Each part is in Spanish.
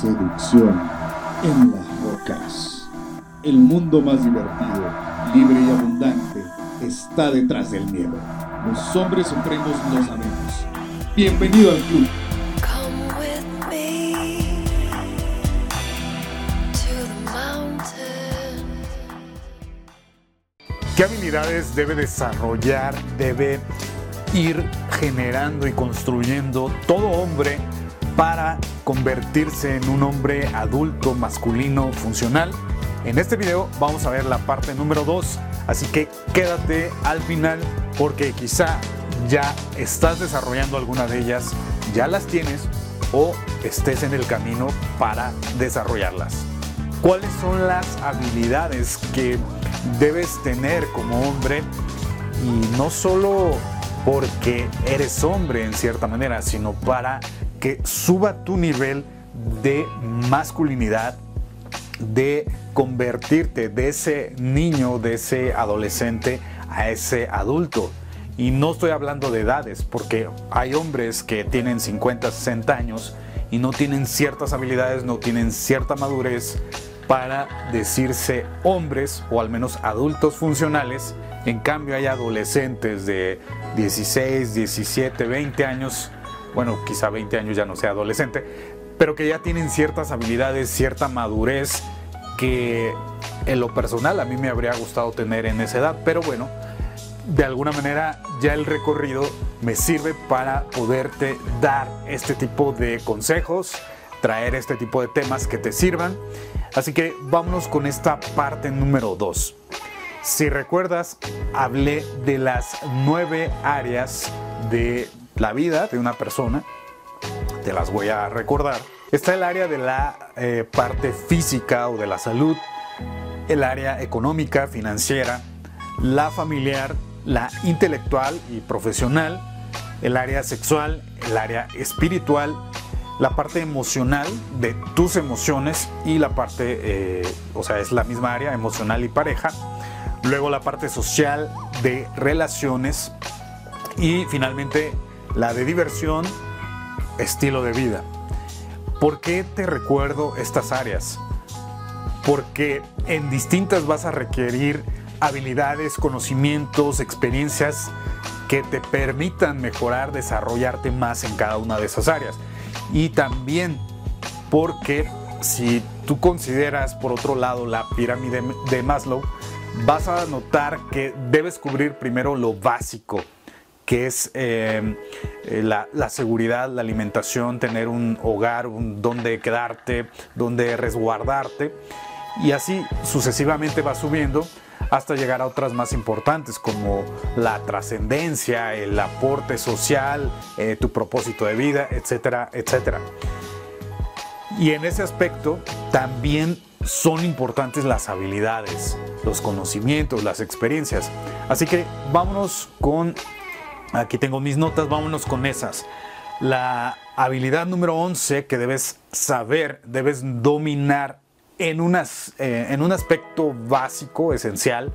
seducción en las rocas. El mundo más divertido, libre y abundante está detrás del miedo. Los hombres supremos lo sabemos. Bienvenido al club. Come with me to the mountain. ¿Qué habilidades debe desarrollar, debe ir generando y construyendo todo hombre para convertirse en un hombre adulto, masculino, funcional? En este video vamos a ver la parte número 2, así que quédate al final porque quizá ya estás desarrollando alguna de ellas, ya las tienes o estés en el camino para desarrollarlas. ¿Cuáles son las habilidades que debes tener como hombre? Y no solo porque eres hombre en cierta manera, sino para que suba tu nivel de masculinidad, de convertirte de ese niño, de ese adolescente a ese adulto. Y no estoy hablando de edades, porque hay hombres que tienen 50, 60 años y no tienen ciertas habilidades, no tienen cierta madurez para decirse hombres o al menos adultos funcionales. En cambio hay adolescentes de 16, 17, 20 años, bueno, quizá 20 años ya no sea adolescente, pero que ya tienen ciertas habilidades, cierta madurez que en lo personal a mí me habría gustado tener en esa edad, pero bueno, de alguna manera ya el recorrido me sirve para poderte dar este tipo de consejos, traer este tipo de temas que te sirvan. Así que vámonos con esta parte número 2. Si recuerdas, hablé de las nueve áreas de la vida de una persona. Te las voy a recordar. Está el área de la eh, parte física o de la salud, el área económica, financiera, la familiar, la intelectual y profesional, el área sexual, el área espiritual, la parte emocional de tus emociones y la parte, eh, o sea, es la misma área, emocional y pareja. Luego la parte social de relaciones y finalmente la de diversión, estilo de vida. ¿Por qué te recuerdo estas áreas? Porque en distintas vas a requerir habilidades, conocimientos, experiencias que te permitan mejorar, desarrollarte más en cada una de esas áreas. Y también porque si tú consideras por otro lado la pirámide de Maslow, vas a notar que debes cubrir primero lo básico, que es eh, eh, la, la, seguridad, la alimentación, tener un hogar, un donde quedarte, donde resguardarte. Y así sucesivamente va subiendo hasta llegar a otras más importantes como la trascendencia, el aporte social, eh, tu propósito de vida, etcétera, etcétera. Y en ese aspecto también son importantes las habilidades, los conocimientos, las experiencias. Así que vámonos con, aquí tengo mis notas, vámonos con esas. La habilidad número 11 que debes saber, debes dominar en, eh, en un aspecto básico, esencial,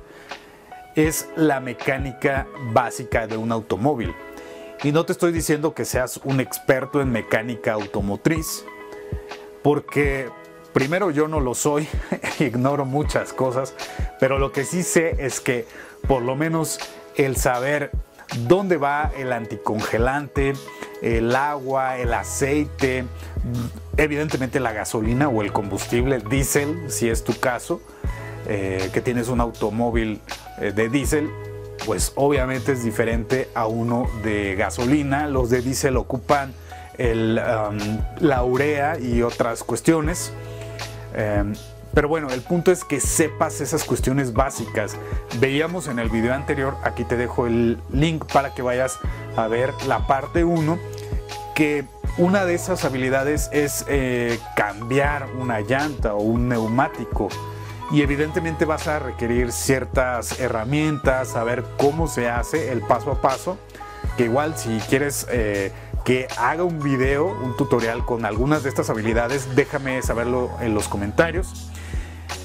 es la mecánica básica de un automóvil. Y no te estoy diciendo que seas un experto en mecánica automotriz, porque primero yo no lo soy, ignoro muchas cosas, pero lo que sí sé es que por lo menos el saber dónde va el anticongelante, el agua, el aceite, evidentemente la gasolina o el combustible, el diésel, si es tu caso, eh, que tienes un automóvil eh, de diésel, pues obviamente es diferente a uno de gasolina. Los de diésel ocupan el, um, la urea y otras cuestiones. Um, pero bueno, el punto es que sepas esas cuestiones básicas. Veíamos en el video anterior, aquí te dejo el link para que vayas a ver la parte 1, que una de esas habilidades es eh, cambiar una llanta o un neumático. Y evidentemente vas a requerir ciertas herramientas, saber cómo se hace el paso a paso. Que igual si quieres eh, que haga un video, un tutorial con algunas de estas habilidades, déjame saberlo en los comentarios.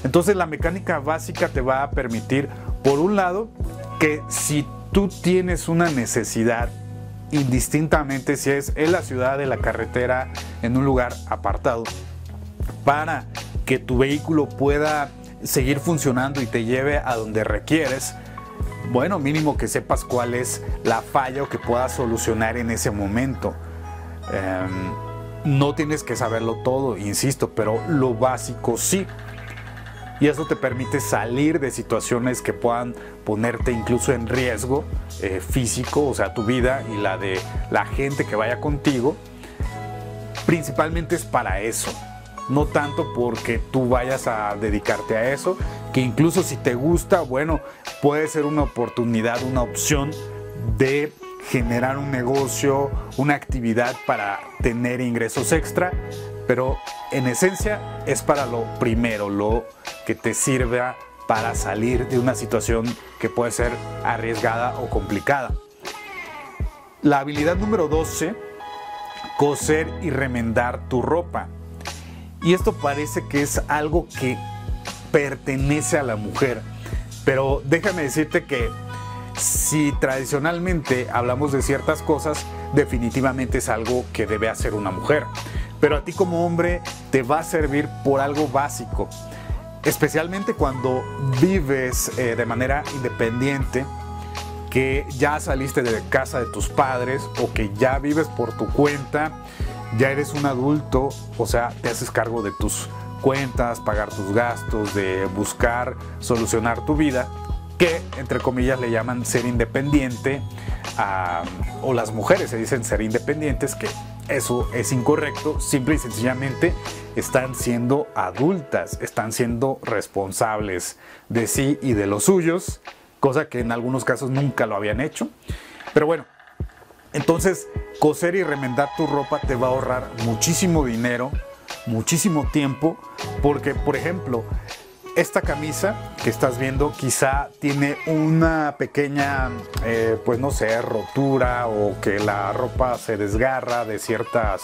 Entonces la mecánica básica te va a permitir, por un lado, que si tú tienes una necesidad, indistintamente si es en la ciudad, en la carretera, en un lugar apartado, para que tu vehículo pueda seguir funcionando y te lleve a donde requieres, bueno, mínimo que sepas cuál es la falla o que puedas solucionar en ese momento. Em, no tienes que saberlo todo, insisto, pero lo básico sí. Y eso te permite salir de situaciones que puedan ponerte incluso en riesgo eh, físico, o sea, tu vida y la de la gente que vaya contigo. Principalmente es para eso, no tanto porque tú vayas a dedicarte a eso, que incluso si te gusta, bueno, puede ser una oportunidad, una opción de generar un negocio, una actividad para tener ingresos extra, pero en esencia es para lo primero, lo que te sirva para salir de una situación que puede ser arriesgada o complicada. La habilidad número 12, coser y remendar tu ropa. Y esto parece que es algo que pertenece a la mujer. Pero déjame decirte que si tradicionalmente hablamos de ciertas cosas, definitivamente es algo que debe hacer una mujer. Pero a ti como hombre te va a servir por algo básico, especialmente cuando vives eh, de manera independiente, que ya saliste de casa de tus padres o que ya vives por tu cuenta, ya eres un adulto, o sea, te haces cargo de tus cuentas, pagar tus gastos, de buscar solucionar tu vida, que entre comillas le llaman ser independiente, o las mujeres se dicen ser independientes, que eso es incorrecto, simple y sencillamente están siendo adultas, están siendo responsables de sí y de los suyos, cosa que en algunos casos nunca lo habían hecho. Pero bueno, entonces coser y remendar tu ropa te va a ahorrar muchísimo dinero, muchísimo tiempo, porque por ejemplo, esta camisa que estás viendo quizá tiene una pequeña, eh, pues no sé, rotura o que la ropa se desgarra de ciertas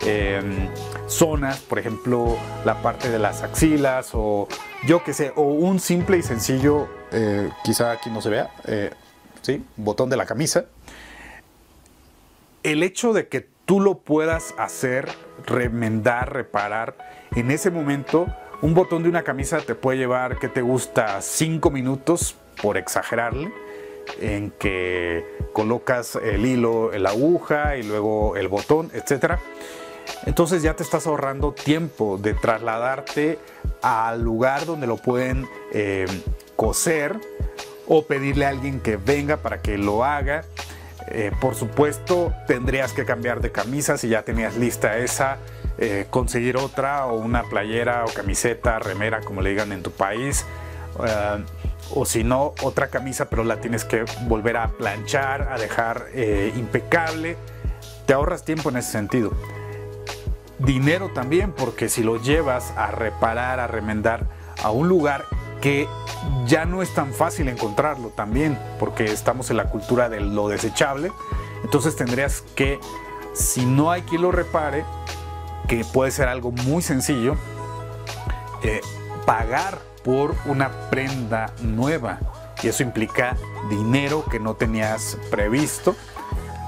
em, zonas, por ejemplo, la parte de las axilas o yo que sé, o un simple y sencillo, eh, quizá aquí no se vea, eh, ¿sí? Botón de la camisa. El hecho de que tú lo puedas hacer, remendar, reparar, en ese momento, un botón de una camisa te puede llevar, que te gusta? 5 minutos, por exagerarle, en que colocas el hilo, la aguja y luego el botón, etc. Entonces ya te estás ahorrando tiempo de trasladarte al lugar donde lo pueden eh, coser o pedirle a alguien que venga para que lo haga eh, por supuesto, tendrías que cambiar de camisa si ya tenías lista esa, eh, conseguir otra o una playera o camiseta, remera, como le digan en tu país. Eh, o si no, otra camisa, pero la tienes que volver a planchar, a dejar impecable. Te ahorras tiempo en ese sentido. Dinero también, porque si lo llevas a reparar, a remendar a un lugar que ya no es tan fácil encontrarlo también, porque estamos en la cultura de lo desechable. Entonces tendrías que, si no hay quien lo repare, puede ser algo muy sencillo, eh, pagar por una prenda nueva. Y eso implica dinero que no tenías previsto.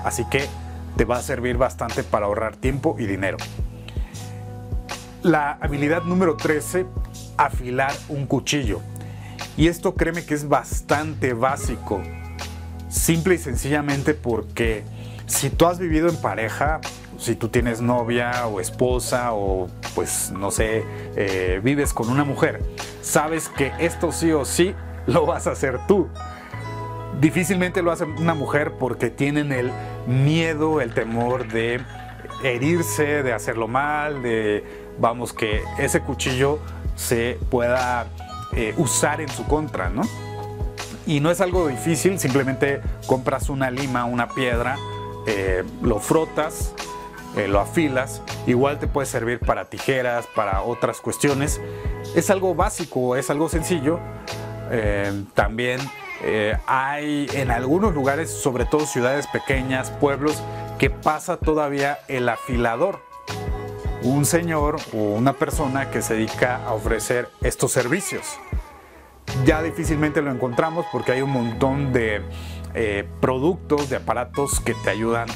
Así que te va a servir bastante para ahorrar tiempo y dinero. La habilidad número 13 afilar un cuchillo. Y esto créeme que es bastante básico. Simple y sencillamente porque si tú has vivido en pareja, si tú tienes novia o esposa o pues no sé, eh, vives con una mujer, sabes que esto sí o sí lo vas a hacer tú. Difícilmente lo hace una mujer porque tienen el miedo, el temor de herirse, de hacerlo mal, de, vamos, que ese cuchillo se pueda eh, usar en su contra, ¿no? Y no es algo difícil, simplemente compras una lima, una piedra, eh, lo frotas, eh, lo afilas, igual te puede servir para tijeras, para otras cuestiones. Es algo básico, es algo sencillo. también hay en algunos lugares, sobre todo ciudades pequeñas, pueblos, que pasa todavía el afilador un señor o una persona que se dedica a ofrecer estos servicios. Ya difícilmente lo encontramos porque hay un montón de eh, productos, de aparatos que te ayudan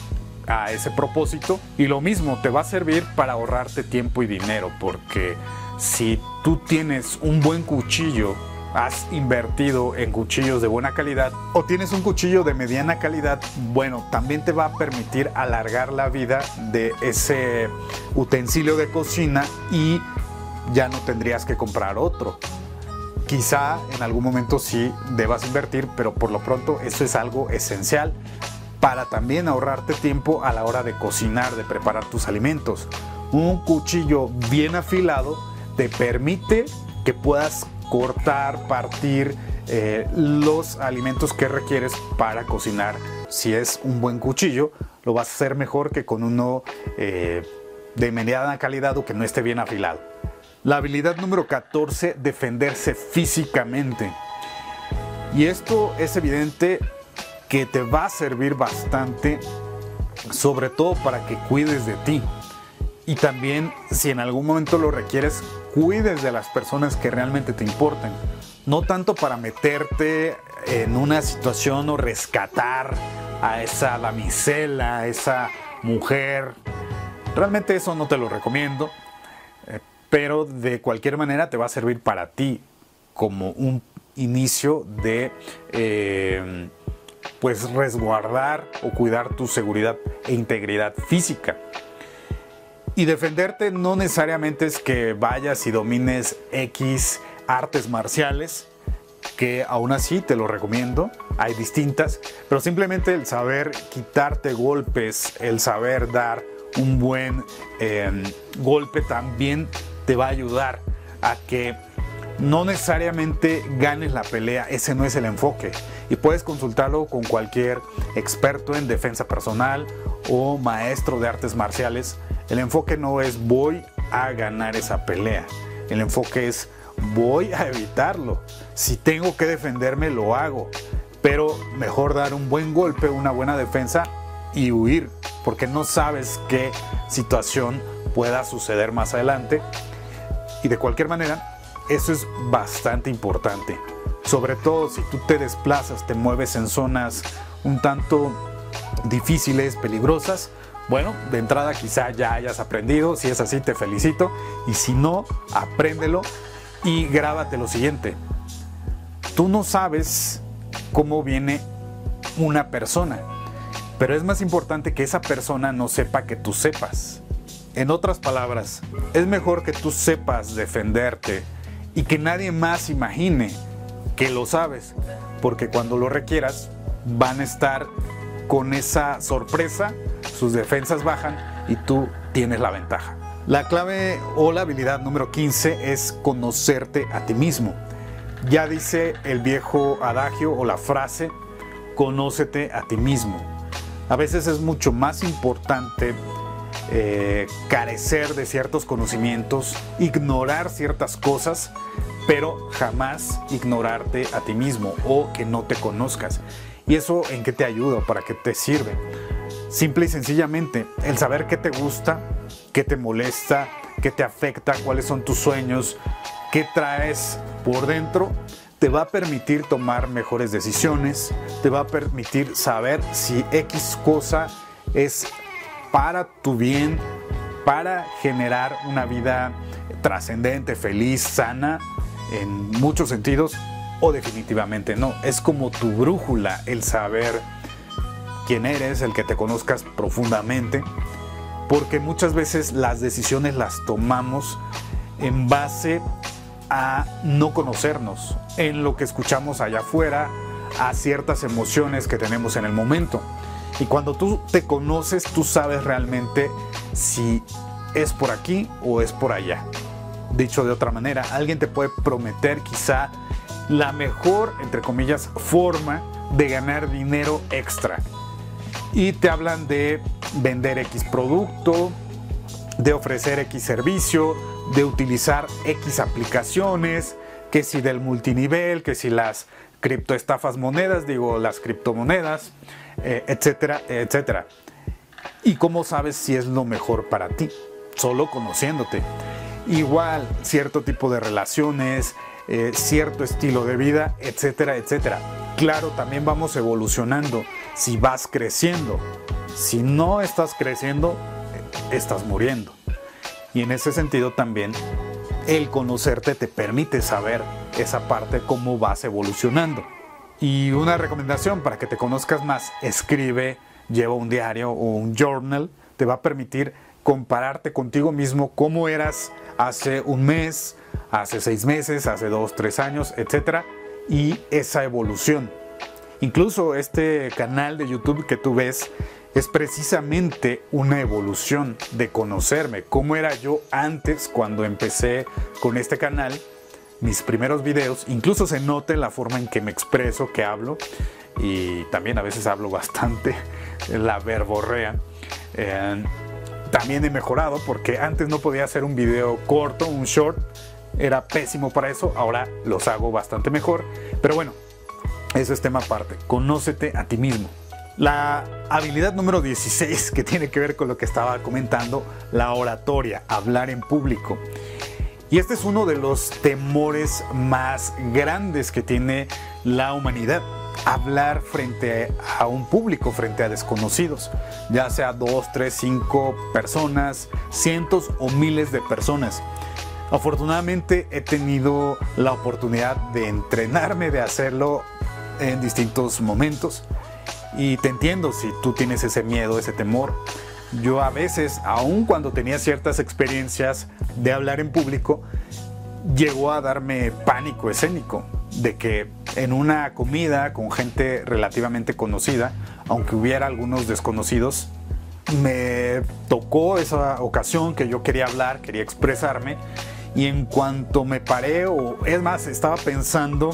a ese propósito y lo mismo te va a servir para ahorrarte tiempo y dinero porque si tú tienes un buen cuchillo has invertido en cuchillos de buena calidad o tienes un cuchillo de mediana calidad, bueno, también te va a permitir alargar la vida de ese utensilio de cocina y ya no tendrías que comprar otro. Quizá en algún momento sí debas invertir, pero por lo pronto eso es algo esencial para también ahorrarte tiempo a la hora de cocinar, de preparar tus alimentos. Un cuchillo bien afilado te permite que puedas cortar, partir eh, los alimentos que requieres para cocinar. Si es un buen cuchillo, lo vas a hacer mejor que con uno eh, de mediana calidad o que no esté bien afilado. La habilidad número 14, defenderse físicamente. Y esto es evidente que te va a servir bastante, sobre todo para que cuides de ti. Y también si en algún momento lo requieres, cuides de las personas que realmente te importen. No tanto para meterte en una situación o rescatar a esa damisela, a esa mujer. Realmente eso no te lo recomiendo. Eh, pero de cualquier manera te va a servir para ti como un inicio de eh, pues resguardar o cuidar tu seguridad e integridad física. Y defenderte no necesariamente es que vayas y domines X artes marciales, que aún así te lo recomiendo, hay distintas, pero simplemente el saber quitarte golpes, el saber dar un buen em, golpe también te va a ayudar a que no necesariamente ganes la pelea, ese no es el enfoque. Y puedes consultarlo con cualquier experto en defensa personal o maestro de artes marciales el enfoque no es voy a ganar esa pelea. El enfoque es voy a evitarlo. Si tengo que defenderme, lo hago. Pero mejor dar un buen golpe, una buena defensa y huir. Porque no sabes qué situación pueda suceder más adelante. Y de cualquier manera, eso es bastante importante. Sobre todo si tú te desplazas, te mueves en zonas un tanto difíciles, peligrosas, bueno, de entrada quizá ya hayas aprendido, si es así te felicito y si no, apréndelo y grábate lo siguiente. Tú no sabes cómo viene una persona, pero es más importante que esa persona no sepa que tú sepas. En otras palabras, es mejor que tú sepas defenderte y que nadie más imagine que lo sabes, porque cuando lo requieras van a estar con esa sorpresa sus defensas bajan y tú tienes la ventaja. La clave o la habilidad número 15 es conocerte a ti mismo. Ya dice el viejo adagio o la frase, conócete a ti mismo. A veces es mucho más importante eh, carecer de ciertos conocimientos, ignorar ciertas cosas, pero jamás ignorarte a ti mismo o que no te conozcas. ¿Y eso en qué te ayuda? ¿Para qué te sirve? Simple y sencillamente, el saber qué te gusta, qué te molesta, qué te afecta, cuáles son tus sueños, qué traes por dentro, te va a permitir tomar mejores decisiones, te va a permitir saber si X cosa es para tu bien, para generar una vida trascendente, feliz, sana, en muchos sentidos, o definitivamente no. Es como tu brújula el saber quién eres, el que te conozcas profundamente, porque muchas veces las decisiones las tomamos en base a no conocernos, en lo que escuchamos allá afuera, a ciertas emociones que tenemos en el momento. Y cuando tú te conoces, tú sabes realmente si es por aquí o es por allá. Dicho de otra manera, alguien te puede prometer quizá la mejor, entre comillas, forma de ganar dinero extra y te hablan de vender X producto, de ofrecer X servicio, de utilizar X aplicaciones, que si del multinivel, que si las criptoestafas monedas, digo las criptomonedas, eh, etcétera, etcétera. ¿Y cómo sabes si es lo mejor para ti? Solo conociéndote. Igual, cierto tipo de relaciones, eh, cierto estilo de vida, etcétera, etcétera. Claro, también vamos evolucionando si vas creciendo. Si no estás creciendo, estás muriendo. Y en ese sentido también el conocerte te permite saber esa parte, cómo vas evolucionando. Y una recomendación para que te conozcas más, escribe, lleva un diario o un journal, te va a permitir compararte contigo mismo cómo eras hace un mes, hace seis meses, hace dos, tres años, etc. Y esa evolución. Incluso este canal de YouTube que tú ves es precisamente una evolución de conocerme, cómo era yo antes cuando empecé con este canal, mis primeros videos, incluso se note la forma en que me expreso, que hablo, y también a veces hablo bastante, la verborrea. Eh, también he mejorado porque antes no podía hacer un video corto, un short, era pésimo para eso, ahora los hago bastante mejor, pero bueno, eso es tema aparte, conócete a ti mismo. La habilidad número 16 que tiene que ver con lo que estaba comentando, la oratoria, hablar en público. Y este es uno de los temores más grandes que tiene la humanidad. Hablar frente a un público, frente a desconocidos, ya sea dos, tres, cinco personas, cientos o miles de personas. Afortunadamente he tenido la oportunidad de entrenarme, de hacerlo en distintos momentos y te entiendo si tú tienes ese miedo, ese temor. Yo a veces, aun cuando tenía ciertas experiencias de hablar en público, llegó a darme pánico escénico de que en una comida con gente relativamente conocida, aunque hubiera algunos desconocidos, me tocó esa ocasión que yo quería hablar, quería expresarme, y en cuanto me paré, o es más, estaba pensando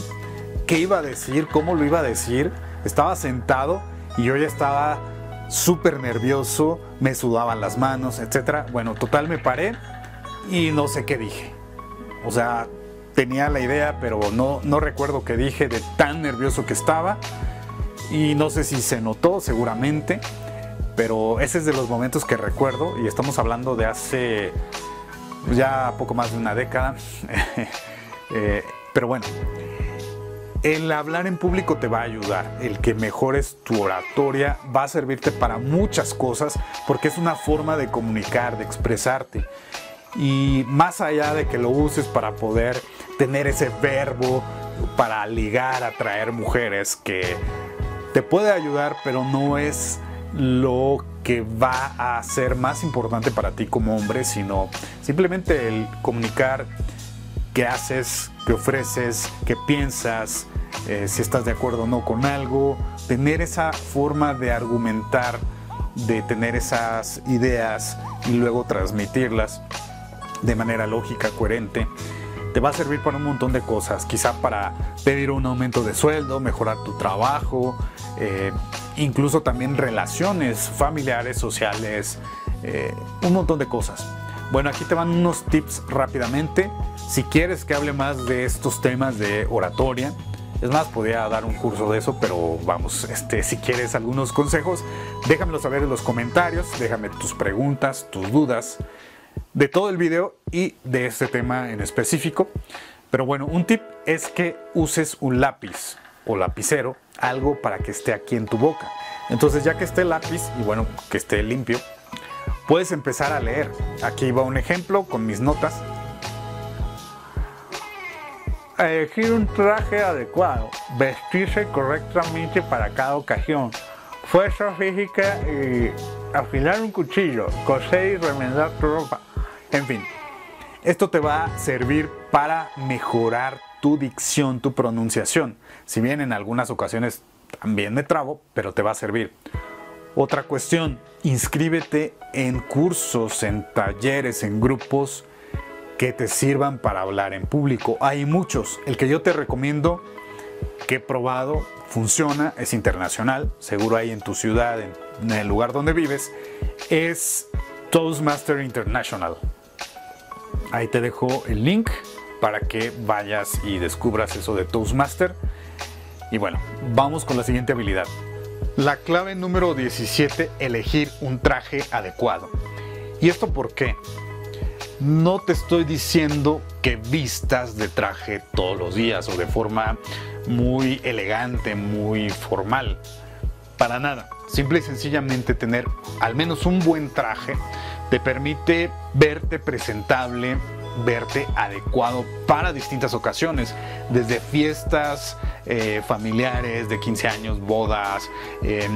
qué iba a decir, cómo lo iba a decir, estaba sentado y yo ya estaba súper nervioso, me sudaban las manos, etc. Bueno, total me paré y no sé qué dije. O sea, tenía la idea, pero no, no recuerdo qué dije de tan nervioso que estaba. Y no sé si se notó, seguramente. Pero ese es de los momentos que recuerdo y estamos hablando de hace ya poco más de una década. Eh, pero bueno, el hablar en público te va a ayudar, el que mejores tu oratoria va a servirte para muchas cosas porque es una forma de comunicar, de expresarte. Y más allá de que lo uses para poder tener ese verbo para ligar, atraer mujeres, que te puede ayudar, pero no es lo que va a ser más importante para ti como hombre, sino simplemente el comunicar qué haces, qué ofreces, qué piensas, eh, si estás de acuerdo o no con algo, tener esa forma de argumentar, de tener esas ideas y luego transmitirlas de manera lógica, coherente, te va a servir para un montón de cosas, quizá para pedir un aumento de sueldo, mejorar tu trabajo, eh, incluso también relaciones familiares, sociales, eh, un montón de cosas. Bueno, aquí te van unos tips rápidamente. Si quieres que hable más de estos temas de oratoria, es más, podría dar un curso de eso, pero vamos, este, si quieres algunos consejos, déjamelo saber en los comentarios, déjame tus preguntas, tus dudas de todo el video y de este tema en específico. Pero bueno, un tip es que uses un lápiz o lapicero, algo para que esté aquí en tu boca. Entonces ya que esté el lápiz y bueno, que esté limpio, puedes empezar a leer. Aquí va un ejemplo con mis notas elegir un traje adecuado, vestirse correctamente para cada ocasión, fuerza física y afilar un cuchillo, coser y remendar tu ropa. En fin, esto te va a servir para mejorar tu dicción, tu pronunciación. Si bien en algunas ocasiones también me trabo, pero te va a servir. Otra cuestión, inscríbete en cursos, en talleres, en grupos que te sirvan para hablar en público. Hay muchos. El que yo te recomiendo, que he probado, funciona, es internacional, seguro hay en tu ciudad, en, el lugar donde vives, es Toastmaster International. Ahí te dejo el link para que vayas y descubras eso de Toastmaster. Y bueno, vamos con la siguiente habilidad. La clave número 17, elegir un traje adecuado. ¿Y esto por qué? No te estoy diciendo que vistas de traje todos los días o de forma muy elegante, muy formal. para nada. Simple y sencillamente tener al menos un buen traje te permite verte presentable, verte adecuado para distintas ocasiones, desde fiestas eh, familiares de 15 años, bodas, eh,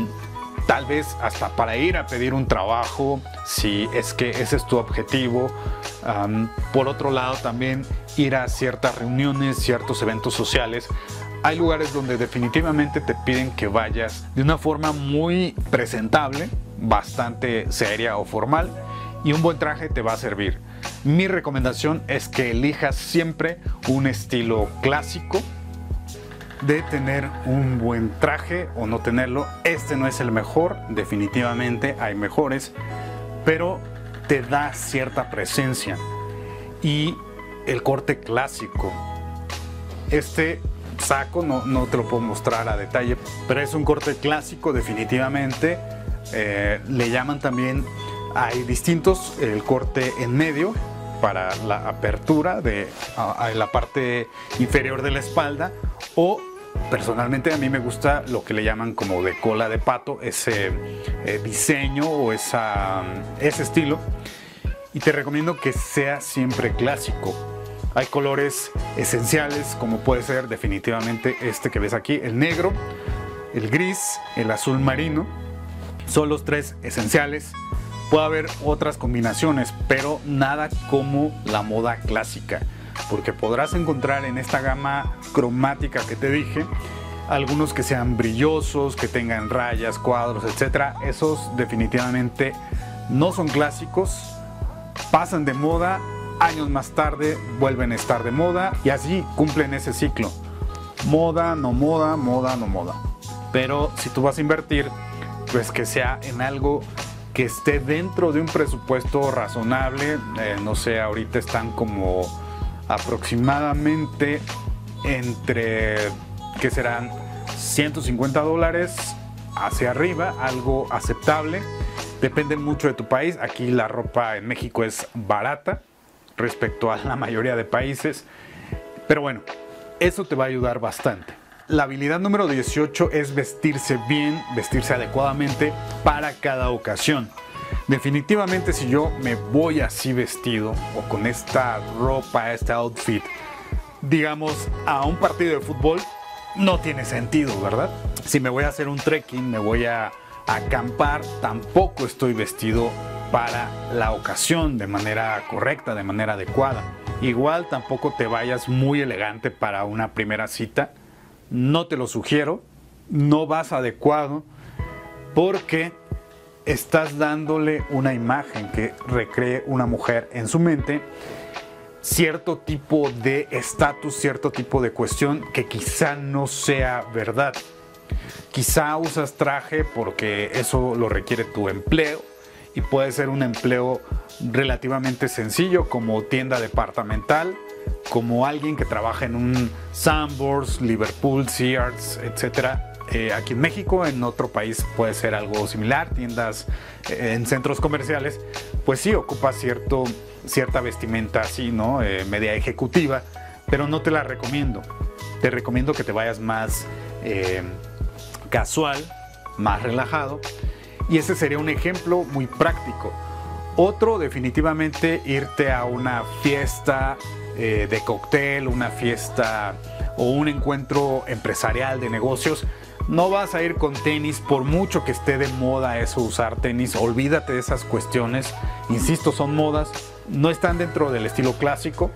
tal vez hasta para ir a pedir un trabajo, si es que ese es tu objetivo. Por otro lado, también ir a ciertas reuniones, ciertos eventos sociales. Hay lugares donde definitivamente te piden que vayas de una forma muy presentable, bastante seria o formal, y un buen traje te va a servir. Mi recomendación es que elijas siempre un estilo clásico, de tener un buen traje o no tenerlo. Este no es el mejor, definitivamente hay mejores, pero te da cierta presencia. Y el corte clásico. Este saco no, no te lo puedo mostrar a detalle, pero es un corte clásico definitivamente. Eh, le llaman también, hay distintos, el corte en medio para la apertura de la parte inferior de la espalda o personalmente a mí me gusta lo que le llaman como de cola de pato, ese eh, diseño o ese estilo. Y te recomiendo que sea siempre clásico. Hay colores esenciales como puede ser definitivamente este que ves aquí, el negro, el gris, el azul marino. Son los tres esenciales. Puede haber otras combinaciones, pero nada como la moda clásica, porque podrás encontrar en esta gama cromática que te dije algunos que sean brillosos, que tengan rayas, cuadros, etcétera. Esos definitivamente no son clásicos, pasan de moda, años más tarde vuelven a estar de moda y así cumplen ese ciclo. Moda, no moda, moda, no moda. Pero si tú vas a invertir, pues que sea en algo que esté dentro de un presupuesto razonable. Eh, no sé, ahorita están como aproximadamente entre, que serán 150 dólares hacia arriba, algo aceptable. Depende mucho de tu país. Aquí la ropa en México es barata respecto a la mayoría de países. Pero bueno, eso te va a ayudar bastante. La habilidad número 18 es vestirse bien, vestirse adecuadamente para cada ocasión. Definitivamente si yo me voy así vestido o con esta ropa, este outfit, digamos a un partido de fútbol, no tiene sentido, ¿verdad? Si me voy a hacer un trekking, me voy a acampar, tampoco estoy vestido para la ocasión de manera correcta, de manera adecuada. Igual tampoco te vayas muy elegante para una primera cita. No te lo sugiero, no vas adecuado porque estás dándole una imagen que recree una mujer en su mente cierto tipo de estatus, cierto tipo de cuestión que quizá no sea verdad. Quizá usas traje porque eso lo requiere tu empleo y puede ser un empleo relativamente sencillo como tienda departamental, como alguien que trabaja en un Sambors, Liverpool, Sears, etc. Eh, aquí en México, en otro país puede ser algo similar, tiendas eh, en centros comerciales, pues sí ocupa cierto, cierta vestimenta así, ¿no? Eh, media ejecutiva, pero no te la recomiendo. Te recomiendo que te vayas más casual, más relajado. Y ese sería un ejemplo muy práctico. Otro, definitivamente, irte a una fiesta de cóctel, una fiesta o un encuentro empresarial de negocios. No vas a ir con tenis, por mucho que esté de moda eso, usar tenis. Olvídate de esas cuestiones. Insisto, son modas. No están dentro del estilo clásico.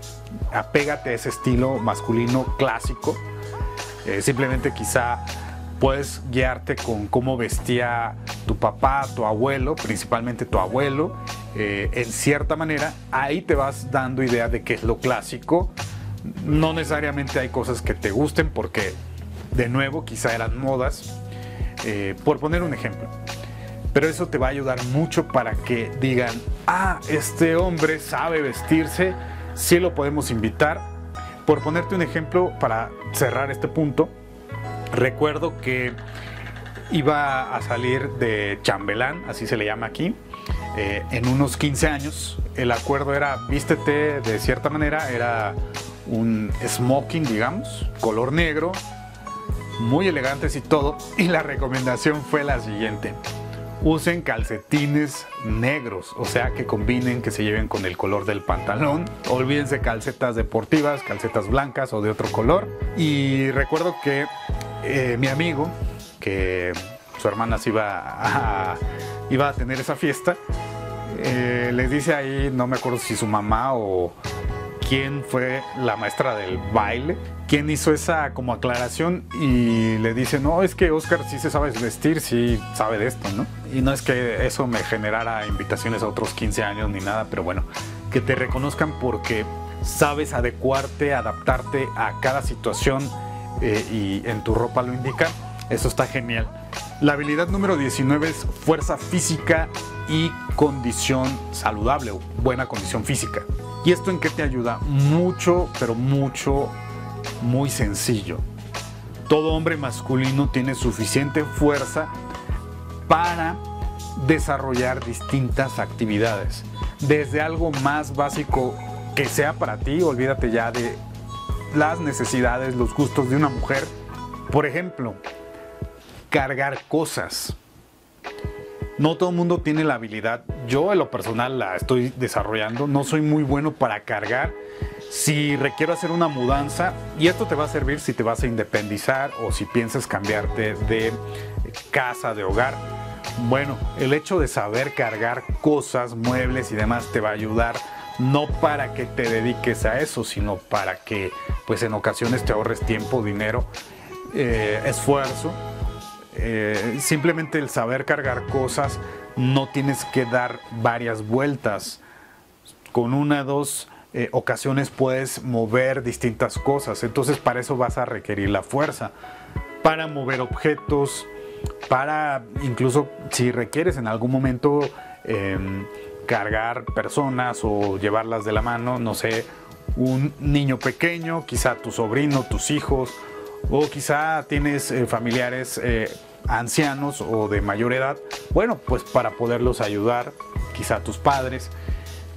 Apégate a ese estilo masculino clásico. Eh, simplemente quizá puedes guiarte con cómo vestía tu papá, tu abuelo, principalmente tu abuelo. Eh, en cierta manera, ahí te vas dando idea de qué es lo clásico. No necesariamente hay cosas que te gusten porque, de nuevo, quizá eran modas. Eh, por poner un ejemplo. Pero eso te va a ayudar mucho para que digan, ah, este hombre sabe vestirse, sí lo podemos invitar. Por ponerte un ejemplo, para cerrar este punto, recuerdo que iba a salir de chambelán, así se le llama aquí, eh, en unos 15 años. El acuerdo era vístete de cierta manera, era un smoking, digamos, color negro, muy elegantes y todo. Y la recomendación fue la siguiente. Usen calcetines negros, o sea que combinen, que se lleven con el color del pantalón. Olvídense calcetas deportivas, calcetas blancas o de otro color. Y recuerdo que eh, mi amigo, que su hermana se iba a, iba a tener esa fiesta, eh, les dice ahí, no me acuerdo si su mamá o quién fue la maestra del baile, quien hizo esa como aclaración y le dice, no, es que Oscar sí se sabe vestir, sí sabe de esto, ¿no? Y no es que eso me generara invitaciones a otros 15 años ni nada, pero bueno, que te reconozcan porque sabes adecuarte, adaptarte a cada situación eh, y en tu ropa lo indica, eso está genial. La habilidad número 19 es fuerza física y condición saludable o buena condición física. ¿Y esto en qué te ayuda? Mucho, pero mucho, muy sencillo. Todo hombre masculino tiene suficiente fuerza para desarrollar distintas actividades. Desde algo más básico que sea para ti, olvídate ya de las necesidades, los gustos de una mujer. Por ejemplo, cargar cosas. No todo el mundo tiene la habilidad. Yo en lo personal la estoy desarrollando. No soy muy bueno para cargar. Si requiero hacer una mudanza, y esto te va a servir si te vas a independizar o si piensas cambiarte de casa, de hogar. Bueno, el hecho de saber cargar cosas, muebles y demás te va a ayudar no para que te dediques a eso, sino para que pues en ocasiones te ahorres tiempo, dinero, eh, esfuerzo eh, simplemente el saber cargar cosas, no tienes que dar varias vueltas. Con una, dos eh, ocasiones puedes mover distintas cosas. Entonces para eso vas a requerir la fuerza. Para mover objetos, para incluso si requieres en algún momento em, cargar personas o llevarlas de la mano, no sé, un niño pequeño, quizá tu sobrino, tus hijos o quizá tienes eh, familiares eh, ancianos o de mayor edad, bueno, pues para poderlos ayudar, quizá tus padres.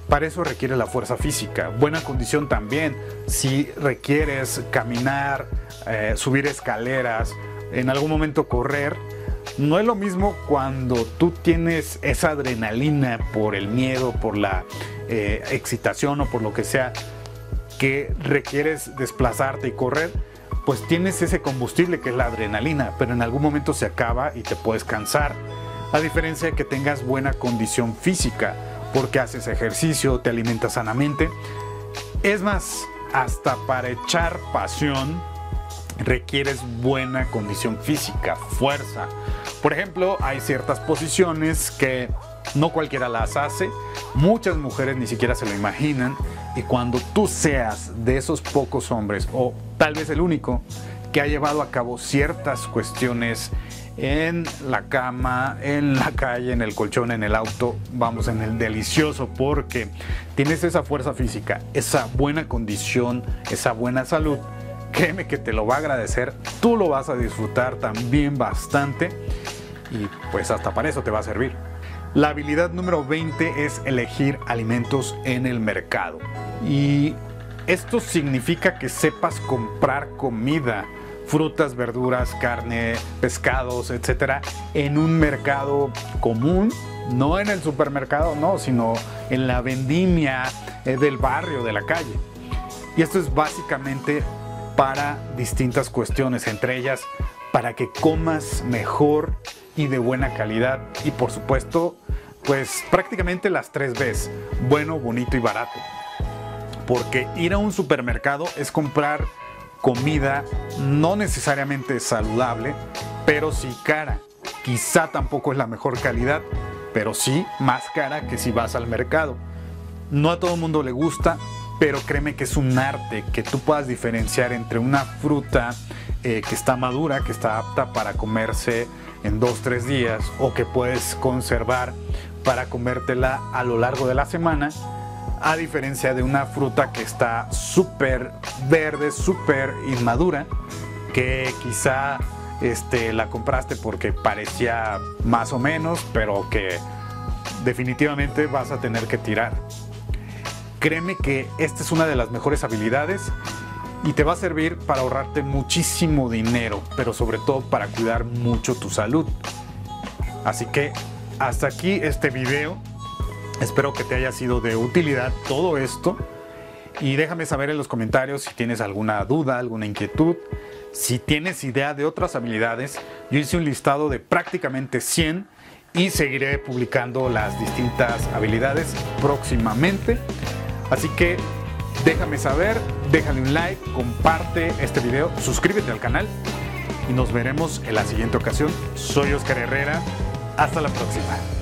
Para eso requiere la fuerza física, buena condición también. Si requieres caminar, eh, subir escaleras, en algún momento correr, no es lo mismo cuando tú tienes esa adrenalina por el miedo, por la excitación o por lo que sea, que requieres desplazarte y correr, pues tienes ese combustible que es la adrenalina, pero en algún momento se acaba y te puedes cansar. A diferencia de que tengas buena condición física, porque haces ejercicio, te alimentas sanamente. Es más, hasta para echar pasión requieres buena condición física, fuerza. Por ejemplo, hay ciertas posiciones que no cualquiera las hace, muchas mujeres ni siquiera se lo imaginan y cuando tú seas de esos pocos hombres, o tal vez el único, que ha llevado a cabo ciertas cuestiones en la cama, en la calle, en el colchón, en el auto, vamos, en el delicioso, porque tienes esa fuerza física, esa buena condición, esa buena salud, créeme que te lo va a agradecer, tú lo vas a disfrutar también bastante y pues hasta para eso te va a servir. La habilidad número 20 es elegir alimentos en el mercado. Y esto significa que sepas comprar comida, frutas, verduras, carne, pescados, etcétera, en un mercado común, no en el supermercado, no, sino en la vendimia eh, del barrio, de la calle. Y esto es básicamente para distintas cuestiones, entre ellas para que comas mejor y de buena calidad y por supuesto pues prácticamente las tres veces, bueno, bonito y barato. Porque ir a un supermercado es comprar comida no necesariamente saludable, pero sí cara. Quizá tampoco es la mejor calidad, pero sí más cara que si vas al mercado. No a todo el mundo le gusta, pero créeme que es un arte que tú puedas diferenciar entre una fruta eh, que está madura, que está apta para comerse en dos, tres días o que puedes conservar para comértela a lo largo de la semana, a diferencia de una fruta que está súper verde, súper inmadura, que quizá este, la compraste porque parecía más o menos, pero que definitivamente vas a tener que tirar. Créeme que esta es una de las mejores habilidades y te va a servir para ahorrarte muchísimo dinero, pero sobre todo para cuidar mucho tu salud. Así que hasta aquí este video. Espero que te haya sido de utilidad todo esto. Y déjame saber en los comentarios si tienes alguna duda, alguna inquietud. Si tienes idea de otras habilidades, yo hice un listado de prácticamente 100 y seguiré publicando las distintas habilidades próximamente. Así que déjame saber, déjale un like, comparte este video, suscríbete al canal y nos veremos en la siguiente ocasión. Soy Oscar Herrera. Hasta la próxima.